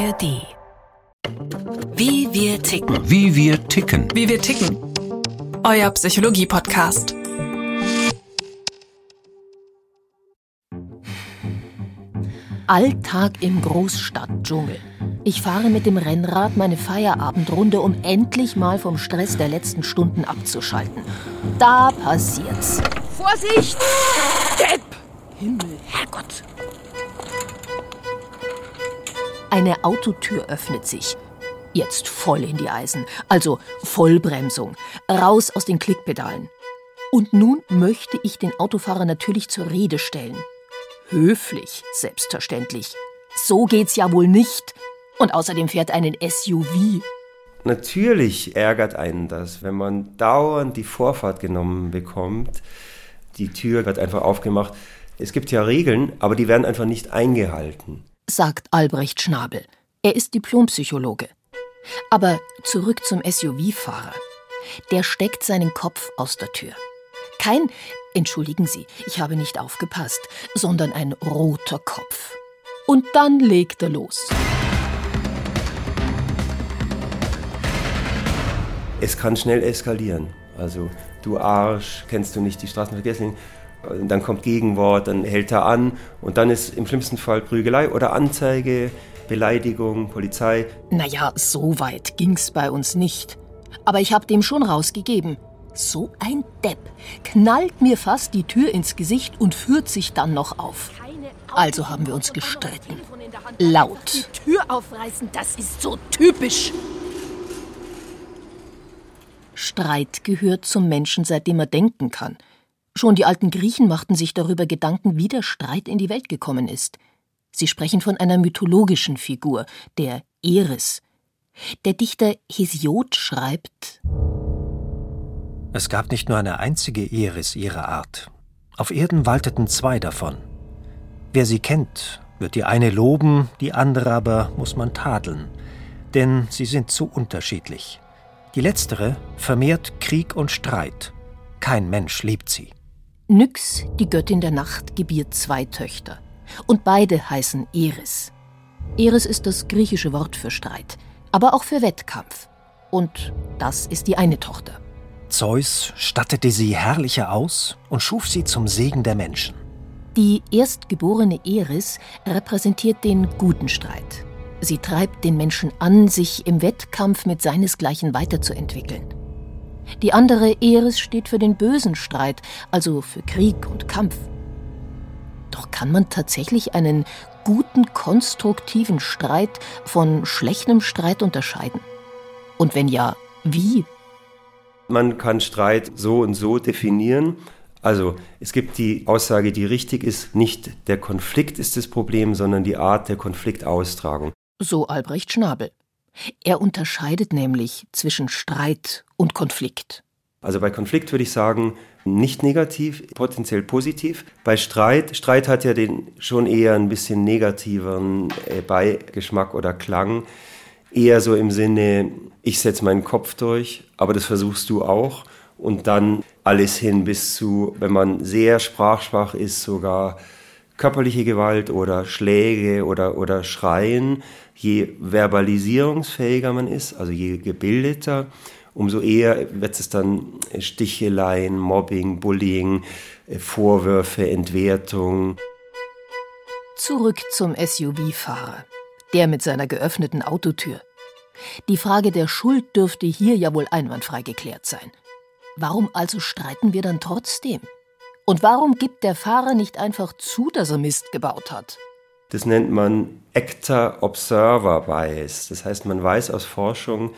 ARD. Wie wir ticken. Wie wir ticken. Wie wir ticken. Euer Psychologie-Podcast. Alltag im Großstadtdschungel. Ich fahre mit dem Rennrad meine Feierabendrunde, um endlich mal vom Stress der letzten Stunden abzuschalten. Da passiert's. Vorsicht! Depp! Himmel, Herrgott! Eine Autotür öffnet sich. Jetzt voll in die Eisen, also Vollbremsung, raus aus den Klickpedalen. Und nun möchte ich den Autofahrer natürlich zur Rede stellen. Höflich, selbstverständlich. So geht's ja wohl nicht. Und außerdem fährt einen SUV. Natürlich ärgert einen das, wenn man dauernd die Vorfahrt genommen bekommt. Die Tür wird einfach aufgemacht. Es gibt ja Regeln, aber die werden einfach nicht eingehalten. Sagt Albrecht Schnabel. Er ist Diplompsychologe. Aber zurück zum SUV-Fahrer. Der steckt seinen Kopf aus der Tür. Kein, entschuldigen Sie, ich habe nicht aufgepasst, sondern ein roter Kopf. Und dann legt er los. Es kann schnell eskalieren. Also, du Arsch, kennst du nicht die Straßenverkehrsregeln? Dann kommt Gegenwort, dann hält er an und dann ist im schlimmsten Fall Prügelei oder Anzeige, Beleidigung, Polizei. Naja, so weit ging's bei uns nicht. Aber ich hab dem schon rausgegeben. So ein Depp knallt mir fast die Tür ins Gesicht und führt sich dann noch auf. Also haben wir uns gestritten. Laut. Die Tür aufreißen, das ist so typisch. Streit gehört zum Menschen, seitdem er denken kann. Schon die alten Griechen machten sich darüber Gedanken, wie der Streit in die Welt gekommen ist. Sie sprechen von einer mythologischen Figur, der Eris. Der Dichter Hesiod schreibt Es gab nicht nur eine einzige Eris ihrer Art. Auf Erden walteten zwei davon. Wer sie kennt, wird die eine loben, die andere aber muss man tadeln, denn sie sind zu unterschiedlich. Die letztere vermehrt Krieg und Streit. Kein Mensch liebt sie. Nyx, die Göttin der Nacht, gebiert zwei Töchter. Und beide heißen Eris. Eris ist das griechische Wort für Streit, aber auch für Wettkampf. Und das ist die eine Tochter. Zeus stattete sie herrlicher aus und schuf sie zum Segen der Menschen. Die erstgeborene Eris repräsentiert den guten Streit. Sie treibt den Menschen an, sich im Wettkampf mit seinesgleichen weiterzuentwickeln. Die andere Eris steht für den bösen Streit, also für Krieg und Kampf. Doch kann man tatsächlich einen guten, konstruktiven Streit von schlechtem Streit unterscheiden? Und wenn ja, wie? Man kann Streit so und so definieren. Also es gibt die Aussage, die richtig ist, nicht der Konflikt ist das Problem, sondern die Art der Konfliktaustragung. So Albrecht Schnabel. Er unterscheidet nämlich zwischen Streit und Konflikt. Also bei Konflikt würde ich sagen, nicht negativ, potenziell positiv. Bei Streit, Streit hat ja den schon eher ein bisschen negativeren äh, Beigeschmack oder Klang. Eher so im Sinne, ich setze meinen Kopf durch, aber das versuchst du auch. Und dann alles hin bis zu, wenn man sehr sprachschwach ist, sogar körperliche Gewalt oder Schläge oder, oder Schreien. Je verbalisierungsfähiger man ist, also je gebildeter, umso eher wird es dann Sticheleien, Mobbing, Bullying, Vorwürfe, Entwertung. Zurück zum SUV-Fahrer, der mit seiner geöffneten Autotür. Die Frage der Schuld dürfte hier ja wohl einwandfrei geklärt sein. Warum also streiten wir dann trotzdem? Und warum gibt der Fahrer nicht einfach zu, dass er Mist gebaut hat? Das nennt man Actor-Observer-Bias. Das heißt, man weiß aus Forschung,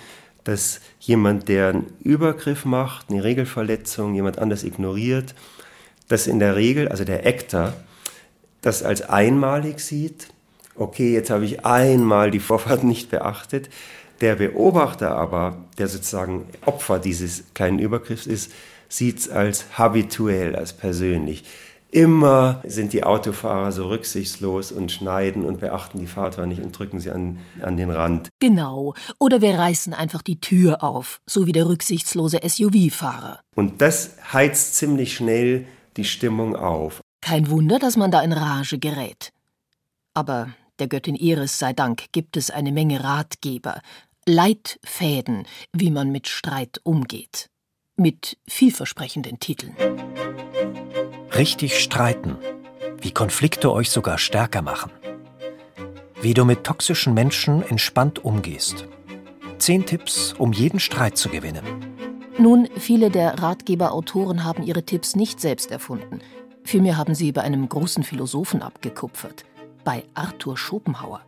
dass jemand, der einen Übergriff macht, eine Regelverletzung, jemand anders ignoriert, dass in der Regel, also der Actor, das als einmalig sieht. Okay, jetzt habe ich einmal die Vorfahrt nicht beachtet. Der Beobachter aber, der sozusagen Opfer dieses kleinen Übergriffs ist, sieht es als habituell, als persönlich. Immer sind die Autofahrer so rücksichtslos und schneiden und beachten die Fahrtwand nicht und drücken sie an, an den Rand. Genau. Oder wir reißen einfach die Tür auf, so wie der rücksichtslose SUV-Fahrer. Und das heizt ziemlich schnell die Stimmung auf. Kein Wunder, dass man da in Rage gerät. Aber der Göttin Eris sei Dank gibt es eine Menge Ratgeber, Leitfäden, wie man mit Streit umgeht. Mit vielversprechenden Titeln. Richtig streiten. Wie Konflikte euch sogar stärker machen. Wie du mit toxischen Menschen entspannt umgehst. Zehn Tipps, um jeden Streit zu gewinnen. Nun, viele der Ratgeberautoren haben ihre Tipps nicht selbst erfunden. Vielmehr haben sie bei einem großen Philosophen abgekupfert, bei Arthur Schopenhauer.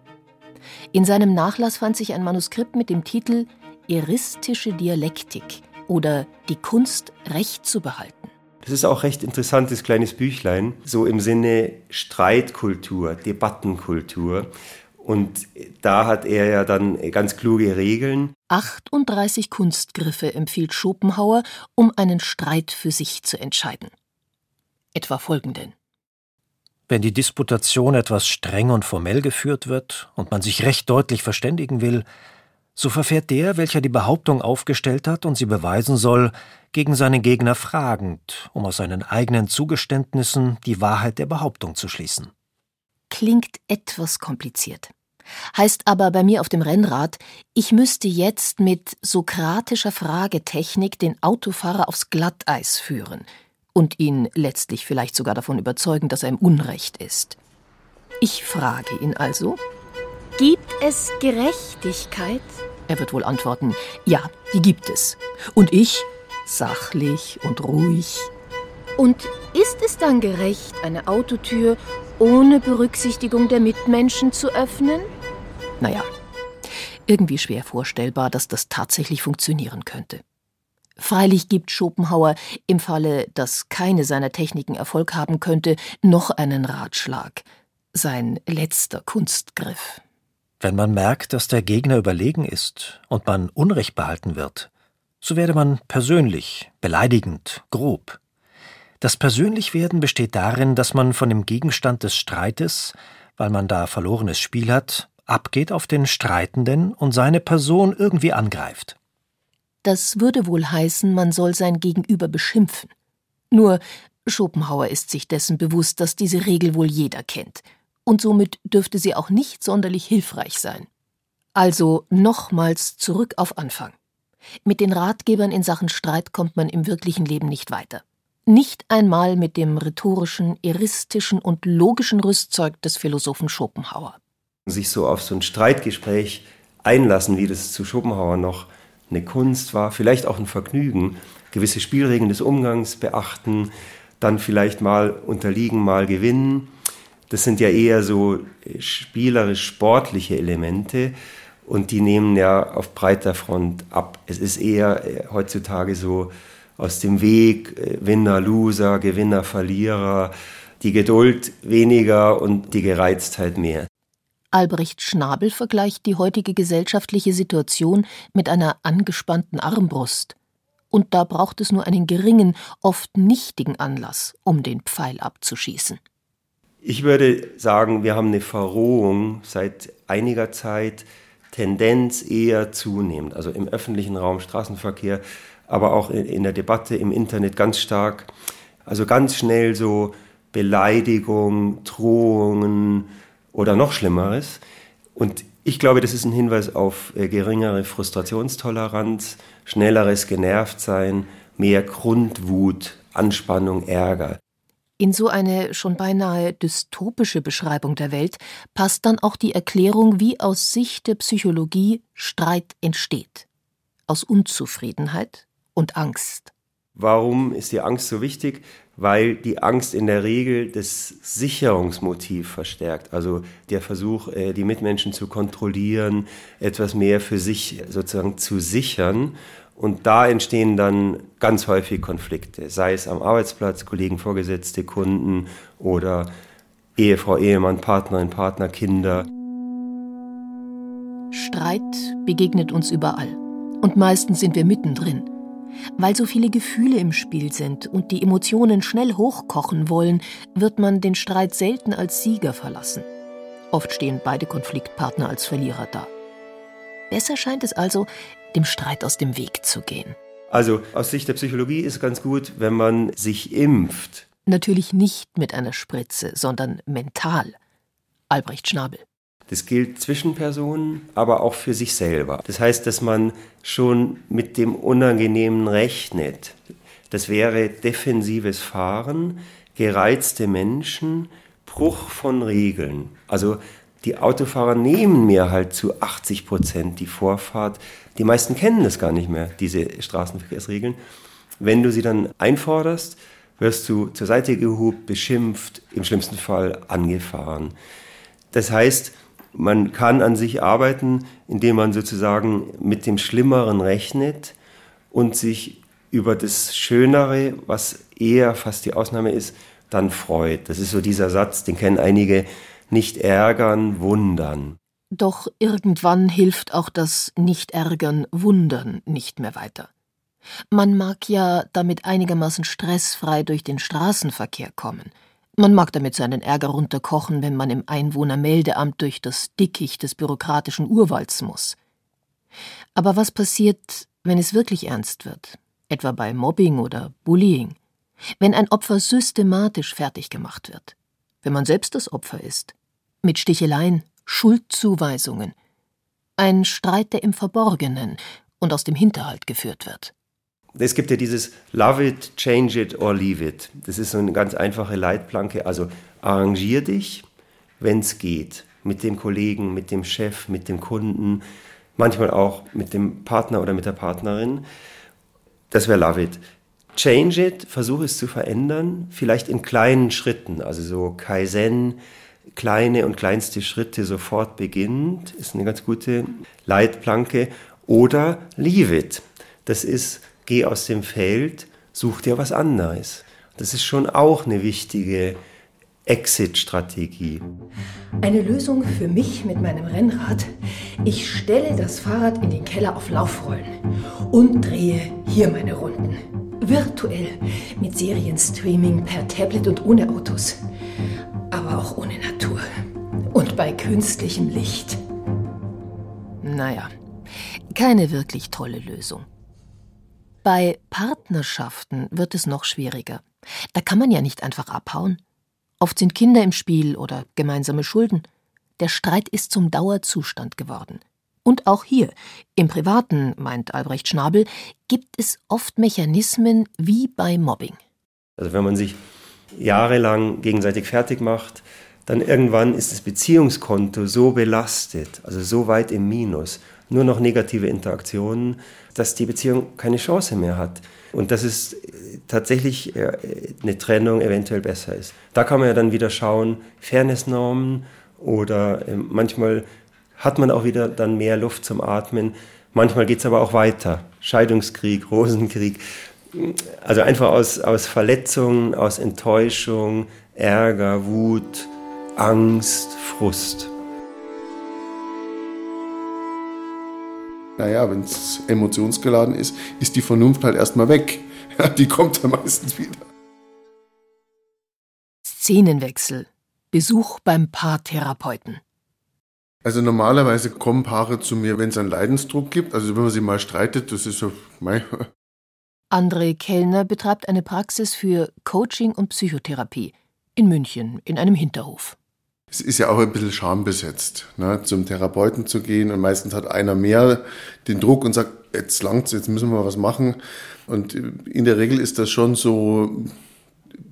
In seinem Nachlass fand sich ein Manuskript mit dem Titel Eristische Dialektik oder Die Kunst, Recht zu behalten. Das ist auch recht interessantes kleines Büchlein, so im Sinne Streitkultur, Debattenkultur. Und da hat er ja dann ganz kluge Regeln. 38 Kunstgriffe empfiehlt Schopenhauer, um einen Streit für sich zu entscheiden. Etwa folgenden. Wenn die Disputation etwas streng und formell geführt wird und man sich recht deutlich verständigen will, so verfährt der, welcher die Behauptung aufgestellt hat und sie beweisen soll, gegen seinen Gegner fragend, um aus seinen eigenen Zugeständnissen die Wahrheit der Behauptung zu schließen. Klingt etwas kompliziert. Heißt aber bei mir auf dem Rennrad, ich müsste jetzt mit sokratischer Fragetechnik den Autofahrer aufs Glatteis führen und ihn letztlich vielleicht sogar davon überzeugen, dass er im Unrecht ist. Ich frage ihn also, Gibt es Gerechtigkeit? Er wird wohl antworten, ja, die gibt es. Und ich, sachlich und ruhig. Und ist es dann gerecht, eine Autotür ohne Berücksichtigung der Mitmenschen zu öffnen? Naja, irgendwie schwer vorstellbar, dass das tatsächlich funktionieren könnte. Freilich gibt Schopenhauer im Falle, dass keine seiner Techniken Erfolg haben könnte, noch einen Ratschlag. Sein letzter Kunstgriff. Wenn man merkt, dass der Gegner überlegen ist und man Unrecht behalten wird, so werde man persönlich, beleidigend, grob. Das Persönlichwerden besteht darin, dass man von dem Gegenstand des Streites, weil man da verlorenes Spiel hat, abgeht auf den Streitenden und seine Person irgendwie angreift. Das würde wohl heißen, man soll sein Gegenüber beschimpfen. Nur Schopenhauer ist sich dessen bewusst, dass diese Regel wohl jeder kennt und somit dürfte sie auch nicht sonderlich hilfreich sein. Also nochmals zurück auf Anfang. Mit den Ratgebern in Sachen Streit kommt man im wirklichen Leben nicht weiter. Nicht einmal mit dem rhetorischen, eristischen und logischen Rüstzeug des Philosophen Schopenhauer. Sich so auf so ein Streitgespräch einlassen, wie das zu Schopenhauer noch eine Kunst war, vielleicht auch ein Vergnügen, gewisse Spielregeln des Umgangs beachten, dann vielleicht mal unterliegen, mal gewinnen das sind ja eher so spielerisch sportliche Elemente und die nehmen ja auf breiter Front ab. Es ist eher äh, heutzutage so aus dem Weg äh, Winner, Loser, Gewinner, Verlierer, die Geduld weniger und die Gereiztheit mehr. Albrecht Schnabel vergleicht die heutige gesellschaftliche Situation mit einer angespannten Armbrust. Und da braucht es nur einen geringen, oft nichtigen Anlass, um den Pfeil abzuschießen. Ich würde sagen, wir haben eine Verrohung seit einiger Zeit, Tendenz eher zunehmend, also im öffentlichen Raum, Straßenverkehr, aber auch in, der Debatte im Internet ganz stark. Also ganz schnell so Beleidigung, Drohungen oder noch Schlimmeres. Und ich glaube, das ist ein Hinweis auf äh, geringere Frustrationstoleranz, schnelleres Genervtsein, mehr Grundwut, Anspannung, Ärger. In so eine schon beinahe dystopische Beschreibung der Welt passt dann auch die Erklärung, wie aus Sicht der Psychologie Streit entsteht. Aus Unzufriedenheit und Angst. Warum ist die Angst so wichtig? Weil die Angst in der Regel das Sicherungsmotiv verstärkt. Also der Versuch, äh, die Mitmenschen zu kontrollieren, etwas mehr für sich sozusagen zu sichern. Und da entstehen dann ganz häufig Konflikte, sei es am Arbeitsplatz, Kollegen, Vorgesetzte, Kunden oder Ehefrau, Ehemann, Partnerin, Partner, Kinder. Streit begegnet uns überall. Und meistens sind wir mittendrin. Weil so viele Gefühle im Spiel sind und die Emotionen schnell hochkochen wollen, wird man den Streit selten als Sieger verlassen. Oft stehen beide Konfliktpartner als Verlierer da. Besser scheint es also, dem Streit aus dem Weg zu gehen. Also aus Sicht der Psychologie ist es ganz gut, wenn man sich impft. Natürlich nicht mit einer Spritze, sondern mental. Albrecht Schnabel. Das gilt zwischen Personen, aber auch für sich selber. Das heißt, dass man schon mit dem Unangenehmen rechnet. Das wäre defensives Fahren, gereizte Menschen, Bruch von Regeln. Also die Autofahrer nehmen mir halt zu 80 Prozent die Vorfahrt. Die meisten kennen das gar nicht mehr, diese Straßenverkehrsregeln. Wenn du sie dann einforderst, wirst du zur Seite gehupt, beschimpft, im schlimmsten Fall angefahren. Das heißt, man kann an sich arbeiten, indem man sozusagen mit dem Schlimmeren rechnet und sich über das Schönere, was eher fast die Ausnahme ist, dann freut. Das ist so dieser Satz, den kennen einige, nicht ärgern, wundern. Doch irgendwann hilft auch das Nicht-Ärgern, Wundern nicht mehr weiter. Man mag ja damit einigermaßen stressfrei durch den Straßenverkehr kommen. Man mag damit seinen Ärger runterkochen, wenn man im Einwohnermeldeamt durch das Dickicht des bürokratischen Urwalds muss. Aber was passiert, wenn es wirklich ernst wird? Etwa bei Mobbing oder Bullying? Wenn ein Opfer systematisch fertig gemacht wird? Wenn man selbst das Opfer ist? Mit Sticheleien, Schuldzuweisungen? Ein Streit, der im Verborgenen und aus dem Hinterhalt geführt wird es gibt ja dieses Love it, change it or leave it. Das ist so eine ganz einfache Leitplanke. Also arrangier dich, wenn es geht, mit dem Kollegen, mit dem Chef, mit dem Kunden, manchmal auch mit dem Partner oder mit der Partnerin. Das wäre Love it. Change it, versuche es zu verändern, vielleicht in kleinen Schritten, also so Kaizen, kleine und kleinste Schritte sofort beginnend, ist eine ganz gute Leitplanke. Oder leave it. Das ist geh aus dem Feld, such dir was anderes. Das ist schon auch eine wichtige Exit-Strategie. Eine Lösung für mich mit meinem Rennrad. Ich stelle das Fahrrad in den Keller auf Laufrollen und drehe hier meine Runden. Virtuell mit Serienstreaming per Tablet und ohne Autos. Aber auch ohne Natur. Und bei künstlichem Licht. Naja, keine wirklich tolle Lösung. Bei Partnerschaften wird es noch schwieriger. Da kann man ja nicht einfach abhauen. Oft sind Kinder im Spiel oder gemeinsame Schulden. Der Streit ist zum Dauerzustand geworden. Und auch hier, im Privaten, meint Albrecht Schnabel, gibt es oft Mechanismen wie bei Mobbing. Also wenn man sich jahrelang gegenseitig fertig macht, dann irgendwann ist das Beziehungskonto so belastet, also so weit im Minus, nur noch negative Interaktionen, dass die Beziehung keine Chance mehr hat. Und dass es tatsächlich eine Trennung eventuell besser ist. Da kann man ja dann wieder schauen, Fairnessnormen oder ähm, manchmal hat man auch wieder dann mehr Luft zum Atmen. Manchmal geht es aber auch weiter. Scheidungskrieg, Rosenkrieg. Also einfach aus, aus Verletzungen, aus Enttäuschung, Ärger, Wut, Angst, Frust. Naja, wenn es emotionsgeladen ist, ist die Vernunft halt erstmal weg. die kommt dann meistens wieder. Szenenwechsel. Besuch beim Paartherapeuten. Also normalerweise kommen Paare zu mir, wenn es einen Leidensdruck gibt. Also wenn man sie mal streitet, das ist so. Mei. André Kellner betreibt eine Praxis für Coaching und Psychotherapie in München in einem Hinterhof es ist ja auch ein bisschen schambesetzt, ne, zum Therapeuten zu gehen und meistens hat einer mehr den Druck und sagt, jetzt langt's, jetzt müssen wir was machen. Und in der Regel ist das schon so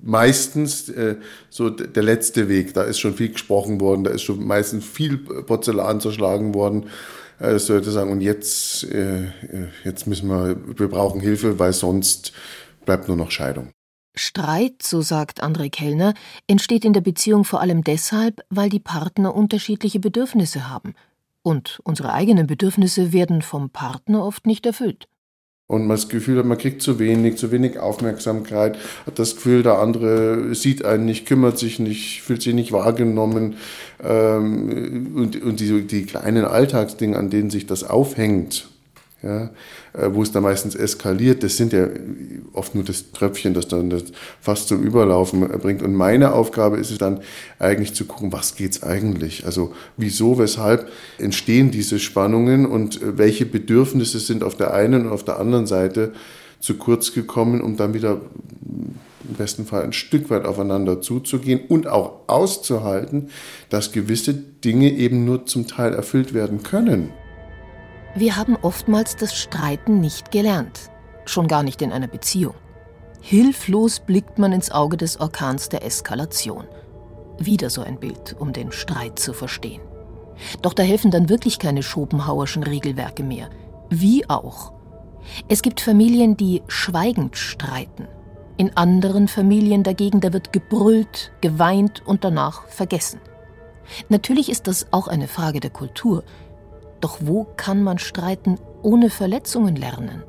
meistens äh, so der letzte Weg. Da ist schon viel gesprochen worden, da ist schon meistens viel Porzellan zerschlagen worden. Äh, sollte sagen, und jetzt, äh, jetzt müssen wir, wir brauchen Hilfe, weil sonst bleibt nur noch Scheidung. Streit, so sagt André Kellner, entsteht in der Beziehung vor allem deshalb, weil die Partner unterschiedliche Bedürfnisse haben. Und unsere eigenen Bedürfnisse werden vom Partner oft nicht erfüllt. Und man das Gefühl hat, man kriegt zu wenig, zu wenig Aufmerksamkeit, hat das Gefühl, der andere sieht einen nicht, kümmert sich nicht, fühlt sich nicht wahrgenommen. Ähm, und und die, die kleinen Alltagsdinge, an denen sich das aufhängt, ja, äh, wo es dann meistens eskaliert. Das sind ja oft nur das Tröpfchen, das dann das fast zum Überlaufen bringt. Und meine Aufgabe ist es dann eigentlich zu gucken, was geht's eigentlich? Also wieso, weshalb entstehen diese Spannungen und welche Bedürfnisse sind auf der einen und auf der anderen Seite zu kurz gekommen, um dann wieder im besten Fall ein Stück weit aufeinander zuzugehen und auch auszuhalten, dass gewisse Dinge eben nur zum Teil erfüllt werden können. Wir haben oftmals das Streiten nicht gelernt, schon gar nicht in einer Beziehung. Hilflos blickt man ins Auge des Orkans der Eskalation. Wieder so ein Bild, um den Streit zu verstehen. Doch da helfen dann wirklich keine Schopenhauerschen Regelwerke mehr. Wie auch. Es gibt Familien, die schweigend streiten. In anderen Familien dagegen, da wird gebrüllt, geweint und danach vergessen. Natürlich ist das auch eine Frage der Kultur. Doch wo kann man streiten, ohne Verletzungen lernen?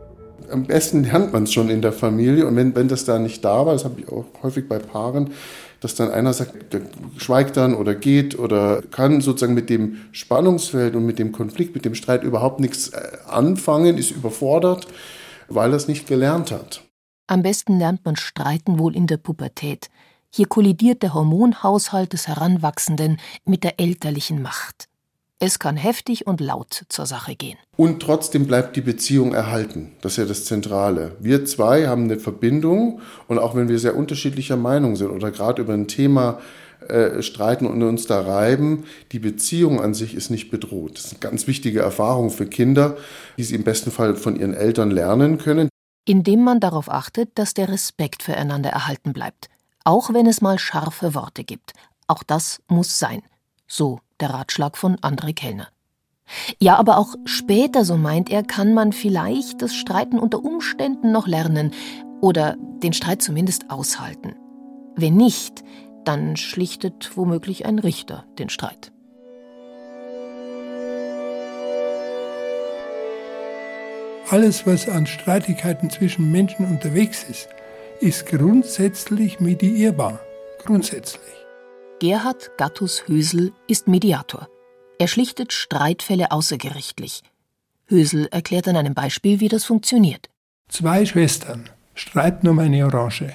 Am besten lernt man es schon in der Familie und wenn, wenn das da nicht da war, das habe ich auch häufig bei Paaren, dass dann einer sagt, der schweigt dann oder geht oder kann sozusagen mit dem Spannungsfeld und mit dem Konflikt, mit dem Streit überhaupt nichts äh, anfangen, ist überfordert, weil er es nicht gelernt hat. Am besten lernt man Streiten wohl in der Pubertät. Hier kollidiert der Hormonhaushalt des Heranwachsenden mit der elterlichen Macht. Es kann heftig und laut zur Sache gehen. Und trotzdem bleibt die Beziehung erhalten. Das ist ja das Zentrale. Wir zwei haben eine Verbindung und auch wenn wir sehr unterschiedlicher Meinung sind oder gerade über ein Thema äh, streiten und uns da reiben, die Beziehung an sich ist nicht bedroht. Das ist eine ganz wichtige Erfahrung für Kinder, die sie im besten Fall von ihren Eltern lernen können. Indem man darauf achtet, dass der Respekt füreinander erhalten bleibt. Auch wenn es mal scharfe Worte gibt. Auch das muss sein. So der Ratschlag von André Kellner. Ja, aber auch später, so meint er, kann man vielleicht das Streiten unter Umständen noch lernen oder den Streit zumindest aushalten. Wenn nicht, dann schlichtet womöglich ein Richter den Streit. Alles, was an Streitigkeiten zwischen Menschen unterwegs ist, ist grundsätzlich mediierbar. Grundsätzlich. Gerhard Gattus Hösel ist Mediator. Er schlichtet Streitfälle außergerichtlich. Hösel erklärt an einem Beispiel, wie das funktioniert. Zwei Schwestern streiten um eine Orange.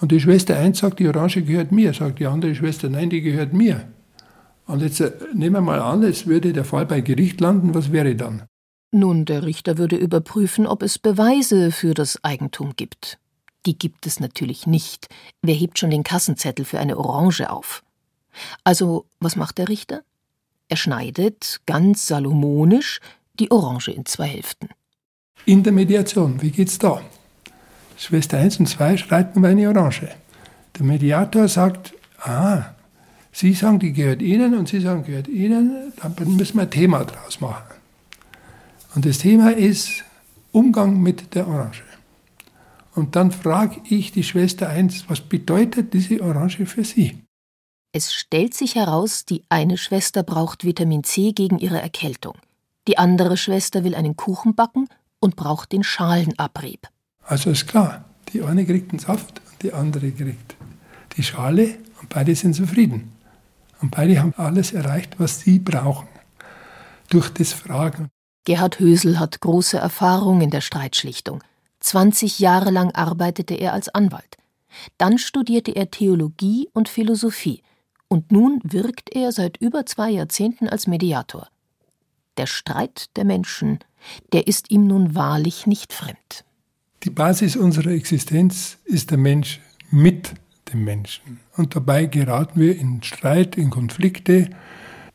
Und die Schwester 1 sagt, die Orange gehört mir, sagt die andere Schwester, nein, die gehört mir. Und jetzt äh, nehmen wir mal an, es würde der Fall bei Gericht landen, was wäre dann? Nun, der Richter würde überprüfen, ob es Beweise für das Eigentum gibt. Die gibt es natürlich nicht. Wer hebt schon den Kassenzettel für eine Orange auf? Also, was macht der Richter? Er schneidet, ganz salomonisch, die Orange in zwei Hälften. In der Mediation, wie geht's da? Schwester 1 und 2 streiten um eine Orange. Der Mediator sagt, ah, Sie sagen, die gehört Ihnen und Sie sagen, gehört Ihnen, dann müssen wir ein Thema draus machen. Und das Thema ist Umgang mit der Orange. Und dann frage ich die Schwester 1, was bedeutet diese Orange für Sie? Es stellt sich heraus, die eine Schwester braucht Vitamin C gegen ihre Erkältung. Die andere Schwester will einen Kuchen backen und braucht den Schalenabrieb. Also ist klar, die eine kriegt den Saft und die andere kriegt die Schale und beide sind zufrieden. Und beide haben alles erreicht, was sie brauchen. Durch das Fragen. Gerhard Hösel hat große Erfahrung in der Streitschlichtung. 20 Jahre lang arbeitete er als Anwalt. Dann studierte er Theologie und Philosophie und nun wirkt er seit über zwei Jahrzehnten als Mediator. Der Streit der Menschen, der ist ihm nun wahrlich nicht fremd. Die Basis unserer Existenz ist der Mensch mit dem Menschen. Und dabei geraten wir in Streit, in Konflikte.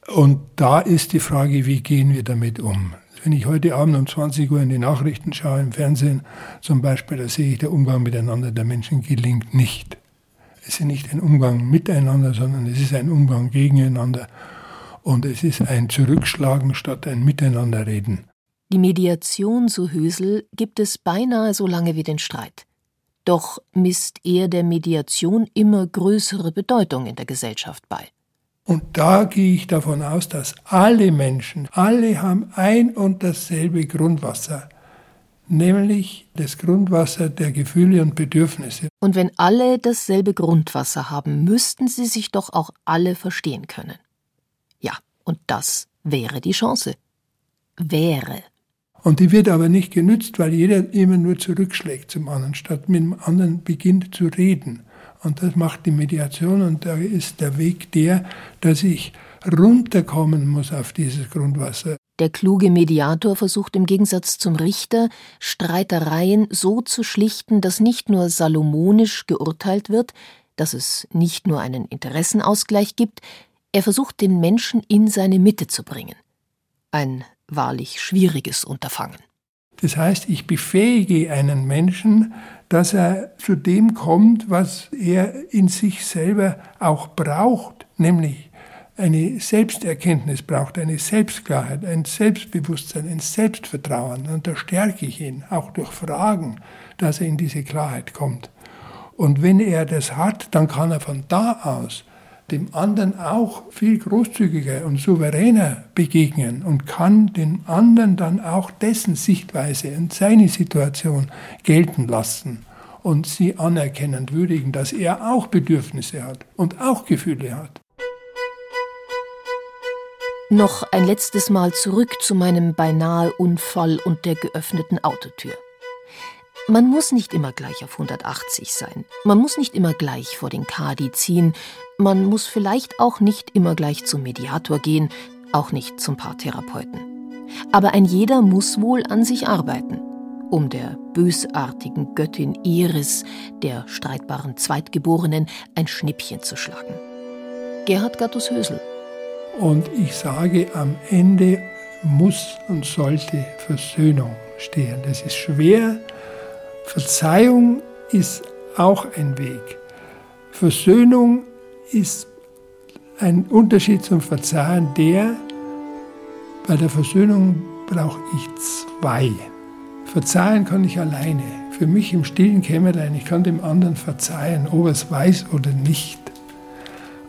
Und da ist die Frage, wie gehen wir damit um? Wenn ich heute Abend um 20 Uhr in die Nachrichten schaue, im Fernsehen zum Beispiel, da sehe ich, der Umgang miteinander der Menschen gelingt nicht. Es ist nicht ein Umgang miteinander, sondern es ist ein Umgang gegeneinander. Und es ist ein Zurückschlagen statt ein Miteinanderreden. Die Mediation, so Hösel, gibt es beinahe so lange wie den Streit. Doch misst er der Mediation immer größere Bedeutung in der Gesellschaft bei. Und da gehe ich davon aus, dass alle Menschen, alle haben ein und dasselbe Grundwasser nämlich das Grundwasser der Gefühle und Bedürfnisse. Und wenn alle dasselbe Grundwasser haben, müssten sie sich doch auch alle verstehen können. Ja, und das wäre die Chance. Wäre. Und die wird aber nicht genützt, weil jeder immer nur zurückschlägt zum anderen, statt mit dem anderen beginnt zu reden. Und das macht die Mediation und da ist der Weg der, dass ich runterkommen muss auf dieses Grundwasser. Der kluge Mediator versucht im Gegensatz zum Richter, Streitereien so zu schlichten, dass nicht nur salomonisch geurteilt wird, dass es nicht nur einen Interessenausgleich gibt, er versucht den Menschen in seine Mitte zu bringen. Ein wahrlich schwieriges Unterfangen. Das heißt, ich befähige einen Menschen, dass er zu dem kommt, was er in sich selber auch braucht, nämlich eine Selbsterkenntnis braucht, eine Selbstklarheit, ein Selbstbewusstsein, ein Selbstvertrauen. Und da stärke ich ihn, auch durch Fragen, dass er in diese Klarheit kommt. Und wenn er das hat, dann kann er von da aus dem anderen auch viel großzügiger und souveräner begegnen und kann den anderen dann auch dessen Sichtweise und seine Situation gelten lassen und sie anerkennend würdigen, dass er auch Bedürfnisse hat und auch Gefühle hat. Noch ein letztes Mal zurück zu meinem beinahe Unfall und der geöffneten Autotür. Man muss nicht immer gleich auf 180 sein. Man muss nicht immer gleich vor den Kadi ziehen. Man muss vielleicht auch nicht immer gleich zum Mediator gehen, auch nicht zum Paartherapeuten. Aber ein jeder muss wohl an sich arbeiten, um der bösartigen Göttin Iris, der streitbaren Zweitgeborenen, ein Schnippchen zu schlagen. Gerhard Gattus Hösel und ich sage, am Ende muss und sollte Versöhnung stehen. Das ist schwer. Verzeihung ist auch ein Weg. Versöhnung ist ein Unterschied zum Verzeihen, der, bei der Versöhnung brauche ich zwei. Verzeihen kann ich alleine. Für mich im stillen Kämmerlein, ich kann dem anderen verzeihen, ob er es weiß oder nicht.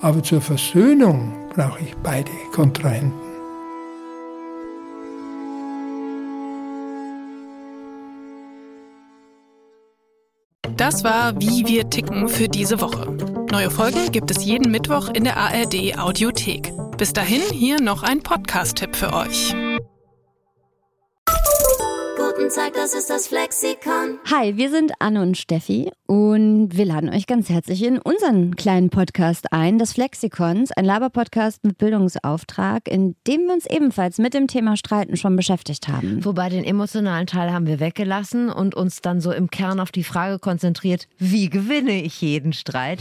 Aber zur Versöhnung brauche ich beide Kontrahenten. Das war Wie wir ticken für diese Woche. Neue Folgen gibt es jeden Mittwoch in der ARD Audiothek. Bis dahin hier noch ein Podcast-Tipp für euch. Tag, das ist das Flexikon. Hi, wir sind Anne und Steffi und wir laden euch ganz herzlich in unseren kleinen Podcast ein, das Flexikons, ein Laber-Podcast mit Bildungsauftrag, in dem wir uns ebenfalls mit dem Thema Streiten schon beschäftigt haben. Wobei den emotionalen Teil haben wir weggelassen und uns dann so im Kern auf die Frage konzentriert, wie gewinne ich jeden Streit?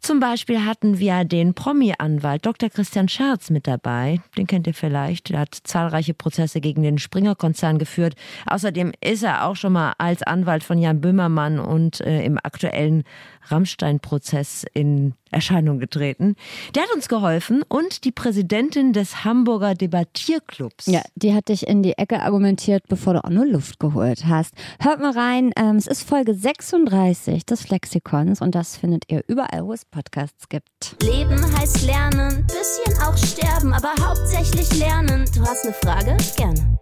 Zum Beispiel hatten wir den Promi-Anwalt Dr. Christian Scherz mit dabei. Den kennt ihr vielleicht. Der hat zahlreiche Prozesse gegen den Springer-Konzern geführt. Außerdem ist er auch schon mal als Anwalt von Jan Böhmermann und äh, im aktuellen Rammstein-Prozess in Erscheinung getreten. Der hat uns geholfen und die Präsidentin des Hamburger Debattierclubs. Ja, die hat dich in die Ecke argumentiert, bevor du auch nur Luft geholt hast. Hört mal rein, ähm, es ist Folge 36 des Flexikons und das findet ihr überall, wo es Podcasts gibt. Leben heißt lernen, bisschen auch sterben, aber hauptsächlich lernen. Du hast eine Frage? Gerne